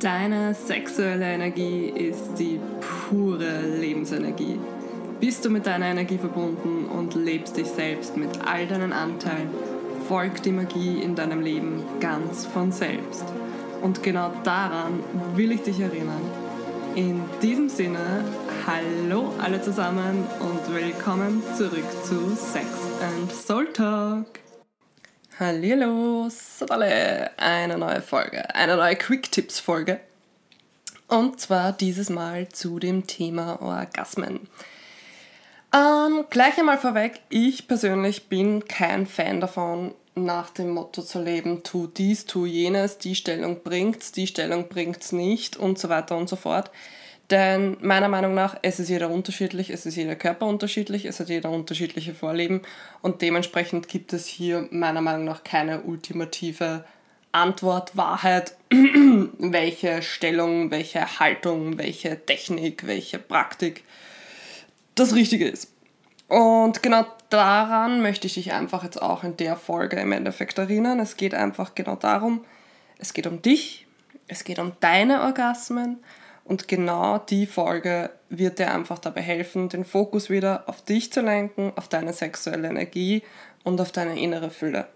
Deine sexuelle Energie ist die pure Lebensenergie. Bist du mit deiner Energie verbunden und lebst dich selbst mit all deinen Anteilen, folgt die Magie in deinem Leben ganz von selbst. Und genau daran will ich dich erinnern. In diesem Sinne, hallo alle zusammen und willkommen zurück zu Sex and Soul Talk. Hallo, alle, eine neue Folge, eine neue Quick Tips Folge. Und zwar dieses Mal zu dem Thema Orgasmen. Ähm, gleich einmal vorweg, ich persönlich bin kein Fan davon, nach dem Motto zu leben, tu dies, tu jenes, die Stellung bringt's, die Stellung bringt's nicht und so weiter und so fort. Denn meiner Meinung nach, es ist jeder unterschiedlich, es ist jeder Körper unterschiedlich, es hat jeder unterschiedliche Vorleben und dementsprechend gibt es hier meiner Meinung nach keine ultimative Antwort, Wahrheit, welche Stellung, welche Haltung, welche Technik, welche Praktik das Richtige ist. Und genau daran möchte ich dich einfach jetzt auch in der Folge im Endeffekt erinnern. Es geht einfach genau darum, es geht um dich, es geht um deine Orgasmen und genau die Folge wird dir einfach dabei helfen, den Fokus wieder auf dich zu lenken, auf deine sexuelle Energie und auf deine innere Fülle.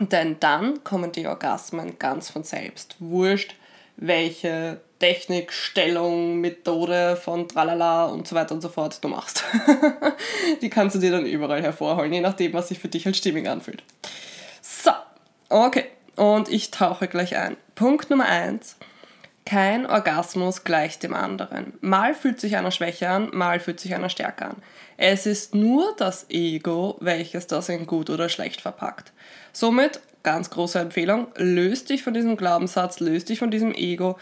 Denn dann kommen die Orgasmen ganz von selbst. Wurscht, welche Technik, Stellung, Methode von Tralala und so weiter und so fort du machst. die kannst du dir dann überall hervorholen, je nachdem, was sich für dich als stimmig anfühlt. So, okay. Und ich tauche gleich ein. Punkt Nummer eins kein Orgasmus gleich dem anderen. Mal fühlt sich einer schwächer an, mal fühlt sich einer stärker an. Es ist nur das Ego, welches das in gut oder schlecht verpackt. Somit, ganz große Empfehlung, löst dich von diesem Glaubenssatz, löst dich von diesem Ego,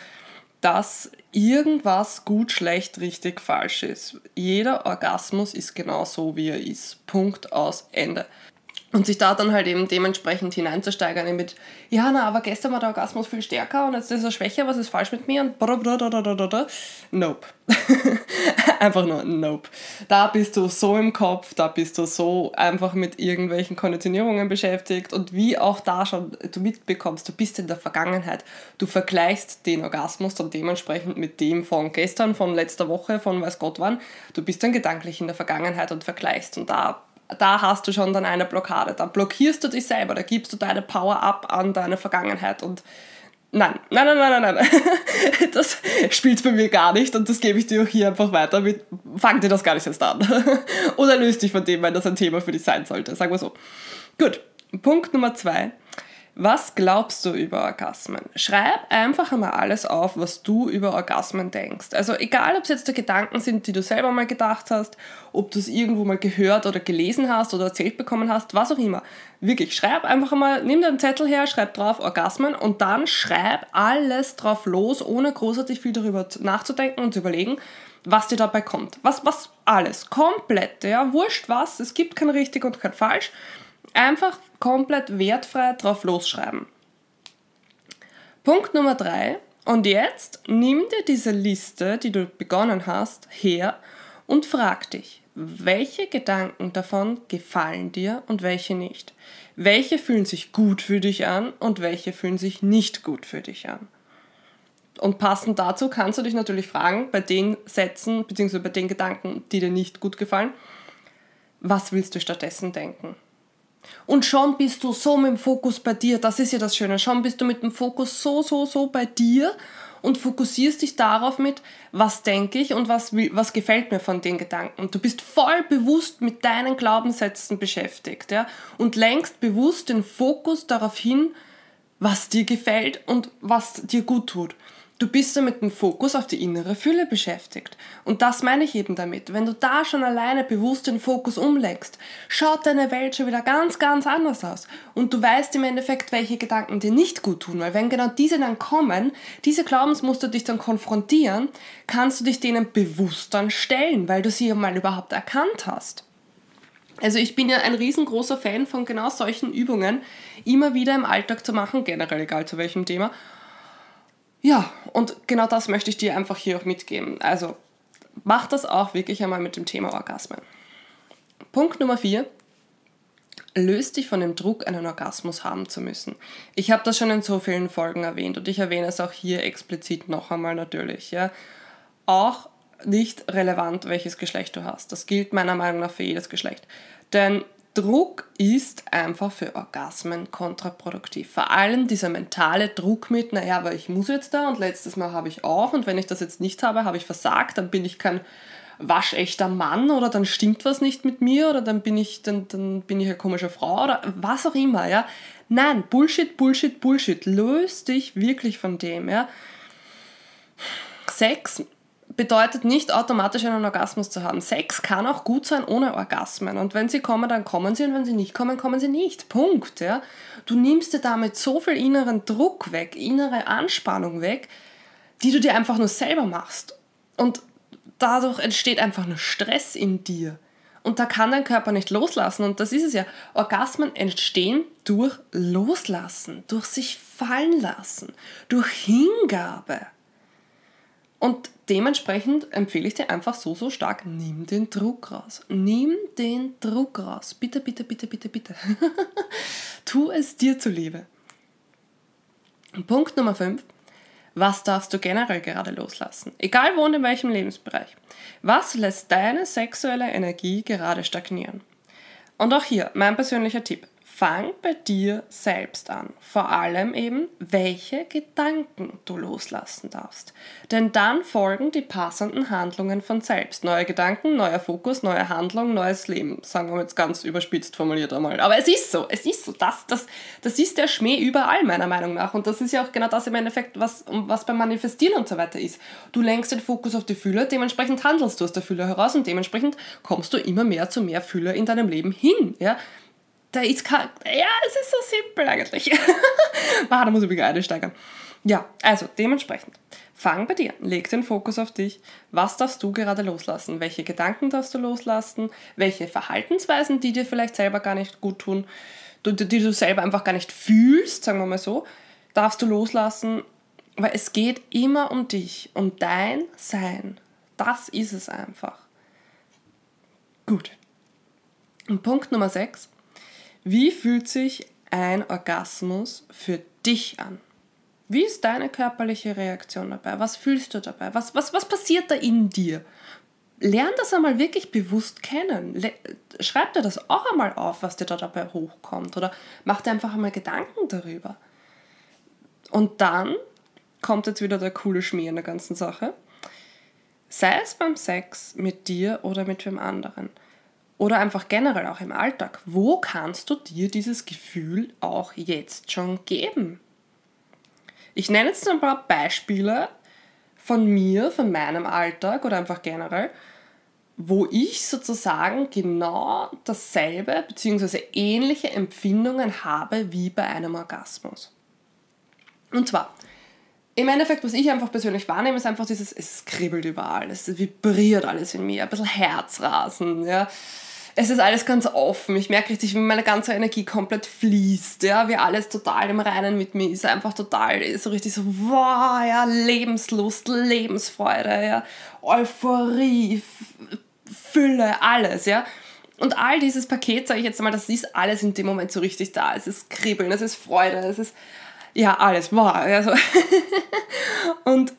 dass irgendwas gut, schlecht, richtig, falsch ist. Jeder Orgasmus ist genau so, wie er ist. Punkt aus Ende. Und sich da dann halt eben dementsprechend hineinzusteigern mit, ja, na, aber gestern war der Orgasmus viel stärker und jetzt ist er schwächer, was ist falsch mit mir? Und nope. einfach nur nope. Da bist du so im Kopf, da bist du so einfach mit irgendwelchen Konditionierungen beschäftigt und wie auch da schon du mitbekommst, du bist in der Vergangenheit. Du vergleichst den Orgasmus dann dementsprechend mit dem von gestern, von letzter Woche, von weiß Gott wann. Du bist dann gedanklich in der Vergangenheit und vergleichst und da da hast du schon dann eine Blockade. Da blockierst du dich selber, da gibst du deine Power ab an deine Vergangenheit und nein, nein, nein, nein, nein, nein. Das spielt bei mir gar nicht und das gebe ich dir auch hier einfach weiter. Fang dir das gar nicht erst an. Oder löst dich von dem, wenn das ein Thema für dich sein sollte. Sagen wir so. Gut, Punkt Nummer zwei was glaubst du über Orgasmen? Schreib einfach einmal alles auf, was du über Orgasmen denkst. Also egal, ob es jetzt die Gedanken sind, die du selber mal gedacht hast, ob du es irgendwo mal gehört oder gelesen hast oder erzählt bekommen hast, was auch immer. Wirklich, schreib einfach einmal, nimm deinen Zettel her, schreib drauf Orgasmen und dann schreib alles drauf los, ohne großartig viel darüber nachzudenken und zu überlegen, was dir dabei kommt. Was, was, alles. Komplett, ja, wurscht was. Es gibt kein richtig und kein falsch. Einfach komplett wertfrei drauf losschreiben. Punkt Nummer drei. Und jetzt nimm dir diese Liste, die du begonnen hast, her und frag dich, welche Gedanken davon gefallen dir und welche nicht? Welche fühlen sich gut für dich an und welche fühlen sich nicht gut für dich an? Und passend dazu kannst du dich natürlich fragen, bei den Sätzen bzw. bei den Gedanken, die dir nicht gut gefallen, was willst du stattdessen denken? Und schon bist du so mit dem Fokus bei dir. Das ist ja das Schöne. Schon bist du mit dem Fokus so, so, so bei dir und fokussierst dich darauf mit, was denke ich und was, was gefällt mir von den Gedanken. Du bist voll bewusst mit deinen Glaubenssätzen beschäftigt ja? und lenkst bewusst den Fokus darauf hin, was dir gefällt und was dir gut tut. Du bist ja mit dem Fokus auf die innere Fülle beschäftigt. Und das meine ich eben damit. Wenn du da schon alleine bewusst den Fokus umlegst, schaut deine Welt schon wieder ganz, ganz anders aus. Und du weißt im Endeffekt, welche Gedanken dir nicht gut tun. Weil wenn genau diese dann kommen, diese Glaubensmuster dich dann konfrontieren, kannst du dich denen bewusst dann stellen, weil du sie ja mal überhaupt erkannt hast. Also ich bin ja ein riesengroßer Fan von genau solchen Übungen, immer wieder im Alltag zu machen, generell egal zu welchem Thema ja, und genau das möchte ich dir einfach hier auch mitgeben. Also mach das auch wirklich einmal mit dem Thema Orgasmen. Punkt Nummer vier. löst dich von dem Druck, einen Orgasmus haben zu müssen. Ich habe das schon in so vielen Folgen erwähnt und ich erwähne es auch hier explizit noch einmal natürlich. Ja. Auch nicht relevant, welches Geschlecht du hast. Das gilt meiner Meinung nach für jedes Geschlecht. Denn Druck ist einfach für Orgasmen kontraproduktiv. Vor allem dieser mentale Druck mit, naja, aber ich muss jetzt da und letztes Mal habe ich auch und wenn ich das jetzt nicht habe, habe ich versagt, dann bin ich kein waschechter Mann oder dann stimmt was nicht mit mir oder dann bin ich, dann, dann bin ich eine komische Frau oder was auch immer, ja. Nein, Bullshit, Bullshit, Bullshit. Löst dich wirklich von dem, ja. Sex bedeutet nicht automatisch einen Orgasmus zu haben. Sex kann auch gut sein ohne Orgasmen. Und wenn sie kommen, dann kommen sie und wenn sie nicht kommen, kommen sie nicht. Punkt. Ja? Du nimmst dir damit so viel inneren Druck weg, innere Anspannung weg, die du dir einfach nur selber machst. Und dadurch entsteht einfach nur Stress in dir. Und da kann dein Körper nicht loslassen. Und das ist es ja. Orgasmen entstehen durch Loslassen, durch sich fallen lassen, durch Hingabe. Und dementsprechend empfehle ich dir einfach so, so stark, nimm den Druck raus. Nimm den Druck raus. Bitte, bitte, bitte, bitte, bitte. tu es dir zuliebe. Punkt Nummer 5. Was darfst du generell gerade loslassen? Egal wo und in welchem Lebensbereich. Was lässt deine sexuelle Energie gerade stagnieren? Und auch hier mein persönlicher Tipp fang bei dir selbst an. Vor allem eben, welche Gedanken du loslassen darfst. Denn dann folgen die passenden Handlungen von selbst. Neue Gedanken, neuer Fokus, neue Handlung, neues Leben. Sagen wir jetzt ganz überspitzt formuliert einmal. Aber es ist so, es ist so. Das, das, das ist der Schmäh überall, meiner Meinung nach. Und das ist ja auch genau das im Endeffekt, was, was beim Manifestieren und so weiter ist. Du lenkst den Fokus auf die Fühler, dementsprechend handelst du aus der Fühler heraus und dementsprechend kommst du immer mehr zu mehr Fühler in deinem Leben hin. Ja? Da ist kein, ja, es ist so simpel eigentlich. ah, da muss ich mich einsteigern. Ja, also dementsprechend, fang bei dir, leg den Fokus auf dich. Was darfst du gerade loslassen? Welche Gedanken darfst du loslassen? Welche Verhaltensweisen, die dir vielleicht selber gar nicht gut tun, die, die du selber einfach gar nicht fühlst, sagen wir mal so, darfst du loslassen, weil es geht immer um dich, um dein Sein. Das ist es einfach. Gut. Und Punkt Nummer 6 wie fühlt sich ein Orgasmus für dich an? Wie ist deine körperliche Reaktion dabei? Was fühlst du dabei? Was, was, was passiert da in dir? Lern das einmal wirklich bewusst kennen. Schreib dir das auch einmal auf, was dir da dabei hochkommt. Oder mach dir einfach einmal Gedanken darüber. Und dann kommt jetzt wieder der coole Schmäh in der ganzen Sache. Sei es beim Sex mit dir oder mit wem anderen oder einfach generell auch im Alltag, wo kannst du dir dieses Gefühl auch jetzt schon geben? Ich nenne jetzt ein paar Beispiele von mir, von meinem Alltag oder einfach generell, wo ich sozusagen genau dasselbe bzw. ähnliche Empfindungen habe wie bei einem Orgasmus. Und zwar, im Endeffekt, was ich einfach persönlich wahrnehme, ist einfach dieses, es kribbelt überall, es vibriert alles in mir, ein bisschen Herzrasen, ja es ist alles ganz offen. Ich merke richtig, wie meine ganze Energie komplett fließt, ja, wie alles total im Reinen mit mir ist, einfach total so richtig so, wow, ja, Lebenslust, Lebensfreude, ja, Euphorie, Fülle, alles, ja. Und all dieses Paket, sage ich jetzt mal, das ist alles in dem Moment so richtig da. Es ist Kribbeln, es ist Freude, es ist, ja, alles, wow. Also und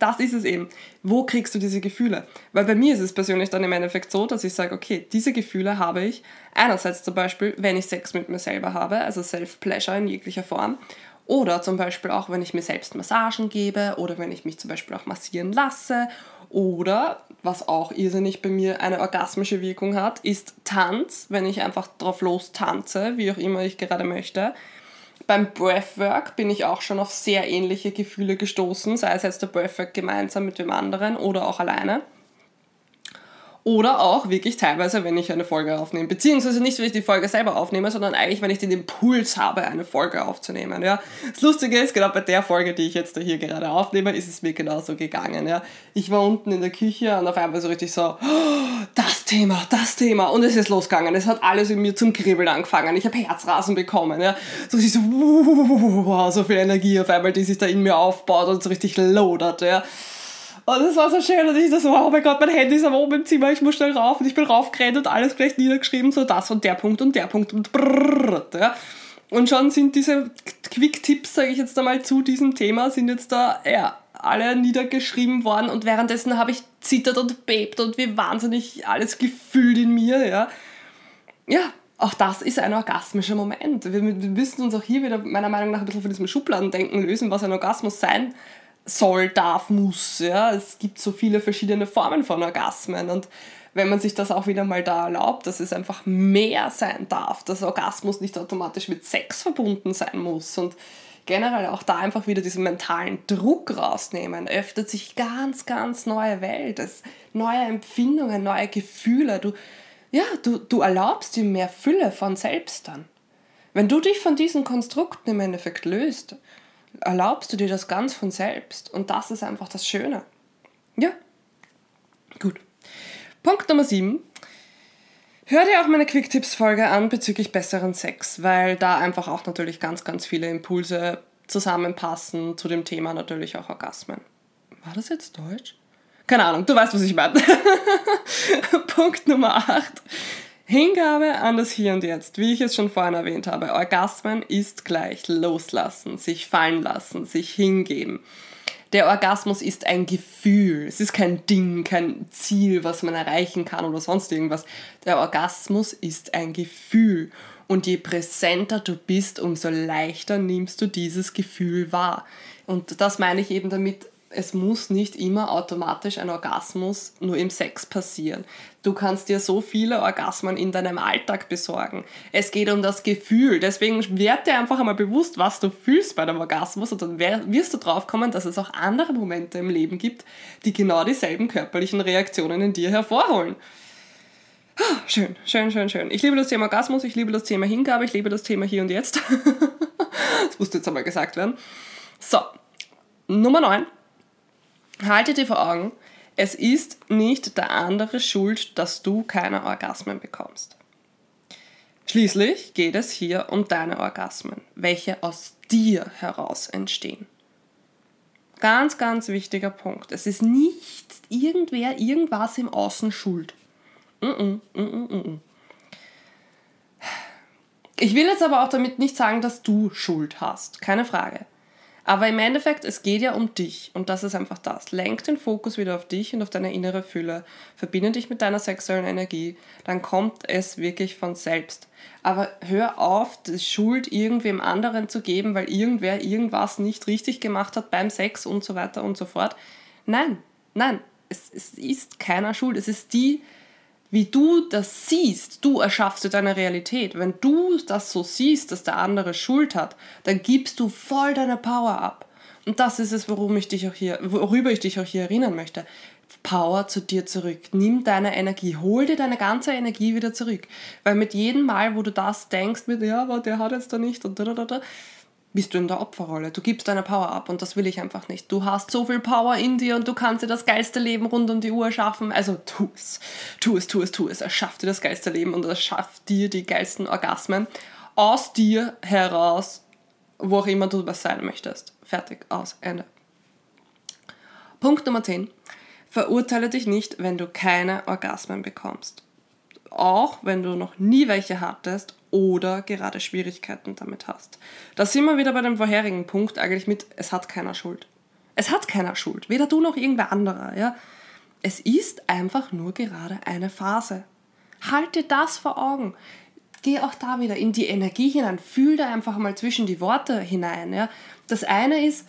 das ist es eben. Wo kriegst du diese Gefühle? Weil bei mir ist es persönlich dann im Endeffekt so, dass ich sage, okay, diese Gefühle habe ich einerseits zum Beispiel, wenn ich Sex mit mir selber habe, also Self-Pleasure in jeglicher Form, oder zum Beispiel auch, wenn ich mir selbst Massagen gebe oder wenn ich mich zum Beispiel auch massieren lasse oder, was auch irrsinnig bei mir eine orgasmische Wirkung hat, ist Tanz, wenn ich einfach drauf los tanze, wie auch immer ich gerade möchte beim Breathwork bin ich auch schon auf sehr ähnliche Gefühle gestoßen, sei es jetzt der Breathwork gemeinsam mit dem anderen oder auch alleine. Oder auch wirklich teilweise, wenn ich eine Folge aufnehme. Beziehungsweise nicht, wenn ich die Folge selber aufnehme, sondern eigentlich, wenn ich den Impuls habe, eine Folge aufzunehmen. Ja. Das Lustige ist, genau bei der Folge, die ich jetzt hier gerade aufnehme, ist es mir genauso gegangen. Ja. Ich war unten in der Küche und auf einmal so richtig so, oh, das Thema, das Thema. Und es ist losgegangen. Es hat alles in mir zum Kribbeln angefangen. Ich habe Herzrasen bekommen. Ja. So richtig so, wow, so viel Energie auf einmal, die sich da in mir aufbaut und so richtig lodert. Ja. Und das war so schön und ich dachte so, oh mein Gott, mein Handy ist am oben im Zimmer, ich muss schnell rauf und ich bin raufgerannt und alles gleich niedergeschrieben, so das und der Punkt und der Punkt und brrrr, ja. Und schon sind diese Quick-Tipps, sage ich jetzt einmal, zu diesem Thema, sind jetzt da, ja, alle niedergeschrieben worden und währenddessen habe ich zittert und bebt und wie wahnsinnig alles gefühlt in mir, ja. Ja, auch das ist ein orgasmischer Moment. Wir, wir müssen uns auch hier wieder meiner Meinung nach ein bisschen von diesem Schubladendenken lösen, was ein Orgasmus sein soll, darf, muss. Ja? Es gibt so viele verschiedene Formen von Orgasmen und wenn man sich das auch wieder mal da erlaubt, dass es einfach mehr sein darf, dass Orgasmus nicht automatisch mit Sex verbunden sein muss und generell auch da einfach wieder diesen mentalen Druck rausnehmen, öffnet sich ganz, ganz neue Welt, es, neue Empfindungen, neue Gefühle. Du, ja, du, du erlaubst dir mehr Fülle von selbst dann. Wenn du dich von diesen Konstrukten im Endeffekt löst, erlaubst du dir das ganz von selbst. Und das ist einfach das Schöne. Ja, gut. Punkt Nummer 7. Hör dir auch meine Quick-Tipps-Folge an bezüglich besseren Sex, weil da einfach auch natürlich ganz, ganz viele Impulse zusammenpassen zu dem Thema natürlich auch Orgasmen. War das jetzt Deutsch? Keine Ahnung, du weißt, was ich meine. Punkt Nummer 8. Hingabe an das Hier und Jetzt. Wie ich es schon vorhin erwähnt habe, Orgasmen ist gleich loslassen, sich fallen lassen, sich hingeben. Der Orgasmus ist ein Gefühl. Es ist kein Ding, kein Ziel, was man erreichen kann oder sonst irgendwas. Der Orgasmus ist ein Gefühl. Und je präsenter du bist, umso leichter nimmst du dieses Gefühl wahr. Und das meine ich eben damit, es muss nicht immer automatisch ein Orgasmus nur im Sex passieren. Du kannst dir so viele Orgasmen in deinem Alltag besorgen. Es geht um das Gefühl. Deswegen werd dir einfach einmal bewusst, was du fühlst bei dem Orgasmus und dann wirst du drauf kommen, dass es auch andere Momente im Leben gibt, die genau dieselben körperlichen Reaktionen in dir hervorholen. Ah, schön, schön, schön, schön. Ich liebe das Thema Orgasmus, ich liebe das Thema Hingabe, ich liebe das Thema Hier und Jetzt. das musste jetzt einmal gesagt werden. So, Nummer 9 Halte dir vor Augen, es ist nicht der andere schuld, dass du keine Orgasmen bekommst. Schließlich geht es hier um deine Orgasmen, welche aus dir heraus entstehen. Ganz, ganz wichtiger Punkt. Es ist nicht irgendwer, irgendwas im Außen schuld. Mm -mm, mm ich will jetzt aber auch damit nicht sagen, dass du Schuld hast. Keine Frage. Aber im Endeffekt, es geht ja um dich und das ist einfach das. Lenk den Fokus wieder auf dich und auf deine innere Fülle. Verbinde dich mit deiner sexuellen Energie. Dann kommt es wirklich von selbst. Aber hör auf, die Schuld irgendwem anderen zu geben, weil irgendwer irgendwas nicht richtig gemacht hat beim Sex und so weiter und so fort. Nein, nein, es, es ist keiner Schuld. Es ist die wie du das siehst, du erschaffst deine Realität. Wenn du das so siehst, dass der andere Schuld hat, dann gibst du voll deine Power ab. Und das ist es, worum ich dich auch hier, worüber ich dich auch hier erinnern möchte. Power zu dir zurück. Nimm deine Energie, hol dir deine ganze Energie wieder zurück. Weil mit jedem Mal, wo du das denkst, mit, ja, aber der hat jetzt da nicht und da, da, da, bist du in der Opferrolle. Du gibst deine Power ab und das will ich einfach nicht. Du hast so viel Power in dir und du kannst dir das geilste Leben rund um die Uhr schaffen. Also tu es. Tu es, tu es, tu es. Erschaff dir das geilste Leben und erschaff dir die geilsten Orgasmen aus dir heraus, wo auch immer du was sein möchtest. Fertig, aus, Ende. Punkt Nummer 10. Verurteile dich nicht, wenn du keine Orgasmen bekommst. Auch wenn du noch nie welche hattest oder gerade Schwierigkeiten damit hast. Da sind wir wieder bei dem vorherigen Punkt eigentlich mit, es hat keiner Schuld. Es hat keiner Schuld, weder du noch irgendwer anderer. Ja? Es ist einfach nur gerade eine Phase. Halte das vor Augen. Geh auch da wieder in die Energie hinein. Fühl da einfach mal zwischen die Worte hinein. Ja? Das eine ist,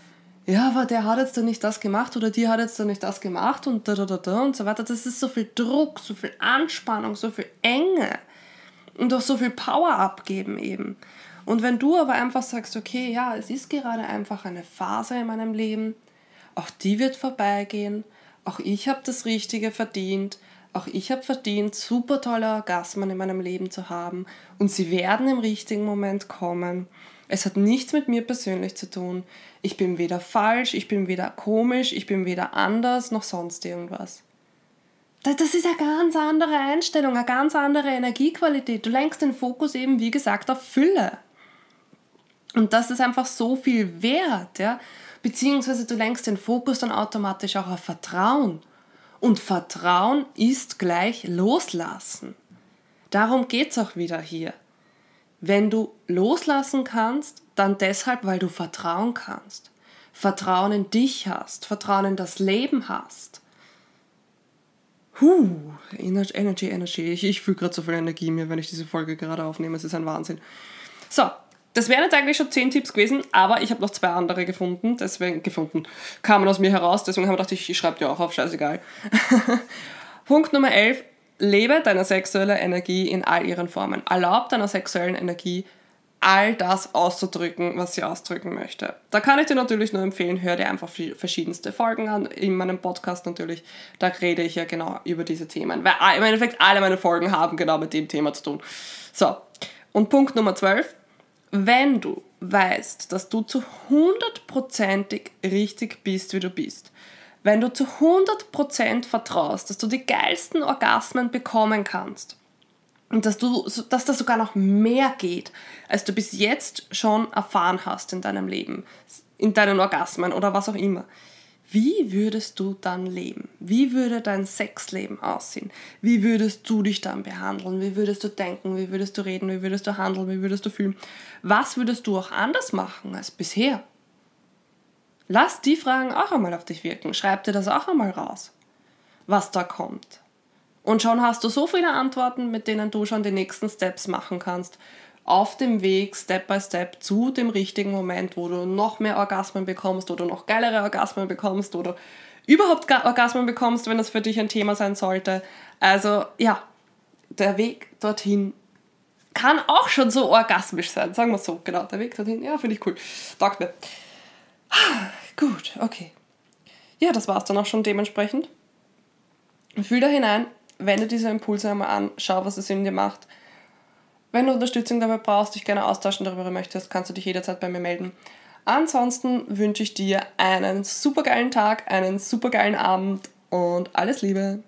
ja, aber der hat jetzt da nicht das gemacht oder die hat jetzt da nicht das gemacht und da, da, da, da und so weiter. Das ist so viel Druck, so viel Anspannung, so viel Enge und auch so viel Power abgeben eben. Und wenn du aber einfach sagst, okay, ja, es ist gerade einfach eine Phase in meinem Leben, auch die wird vorbeigehen, auch ich habe das Richtige verdient, auch ich habe verdient, super tolle Orgasmen in meinem Leben zu haben und sie werden im richtigen Moment kommen. Es hat nichts mit mir persönlich zu tun. Ich bin weder falsch, ich bin weder komisch, ich bin weder anders noch sonst irgendwas. Das ist eine ganz andere Einstellung, eine ganz andere Energiequalität. Du lenkst den Fokus eben, wie gesagt, auf Fülle. Und das ist einfach so viel wert. Ja? beziehungsweise du lenkst den Fokus dann automatisch auch auf Vertrauen. Und Vertrauen ist gleich Loslassen. Darum geht es auch wieder hier. Wenn du loslassen kannst, dann deshalb, weil du vertrauen kannst. Vertrauen in dich hast, Vertrauen in das Leben hast. Huh, Energy, Energy. Ich, ich fühle gerade so viel Energie mir, wenn ich diese Folge gerade aufnehme. Es ist ein Wahnsinn. So, das wären jetzt eigentlich schon zehn Tipps gewesen, aber ich habe noch zwei andere gefunden, deswegen gefunden, kamen aus mir heraus, deswegen habe ich gedacht, ich, ich schreibe dir auch auf, scheißegal. Punkt Nummer 11, lebe deine sexuelle Energie in all ihren Formen. Erlaub deiner sexuellen Energie all das auszudrücken, was sie ausdrücken möchte. Da kann ich dir natürlich nur empfehlen, hör dir einfach verschiedenste Folgen an, in meinem Podcast natürlich. Da rede ich ja genau über diese Themen. Weil im Endeffekt alle meine Folgen haben genau mit dem Thema zu tun. So, und Punkt Nummer 12, wenn du weißt, dass du zu hundertprozentig richtig bist, wie du bist, wenn du zu 100% vertraust, dass du die geilsten Orgasmen bekommen kannst und dass, du, dass das sogar noch mehr geht, als du bis jetzt schon erfahren hast in deinem Leben, in deinen Orgasmen oder was auch immer, wie würdest du dann leben? Wie würde dein Sexleben aussehen? Wie würdest du dich dann behandeln? Wie würdest du denken? Wie würdest du reden? Wie würdest du handeln? Wie würdest du fühlen? Was würdest du auch anders machen als bisher? Lass die Fragen auch einmal auf dich wirken. Schreib dir das auch einmal raus, was da kommt. Und schon hast du so viele Antworten, mit denen du schon die nächsten Steps machen kannst, auf dem Weg Step by Step zu dem richtigen Moment, wo du noch mehr Orgasmen bekommst, du noch geilere Orgasmen bekommst oder überhaupt Orgasmen bekommst, wenn das für dich ein Thema sein sollte. Also ja, der Weg dorthin kann auch schon so orgasmisch sein, sagen wir so. Genau, der Weg dorthin, ja, finde ich cool. Taugt mir. Gut, okay. Ja, das war es dann auch schon dementsprechend. Fühl da hinein, wende diese Impulse einmal an, schau, was es in dir macht. Wenn du Unterstützung dabei brauchst, dich gerne austauschen darüber möchtest, kannst du dich jederzeit bei mir melden. Ansonsten wünsche ich dir einen supergeilen Tag, einen supergeilen Abend und alles Liebe.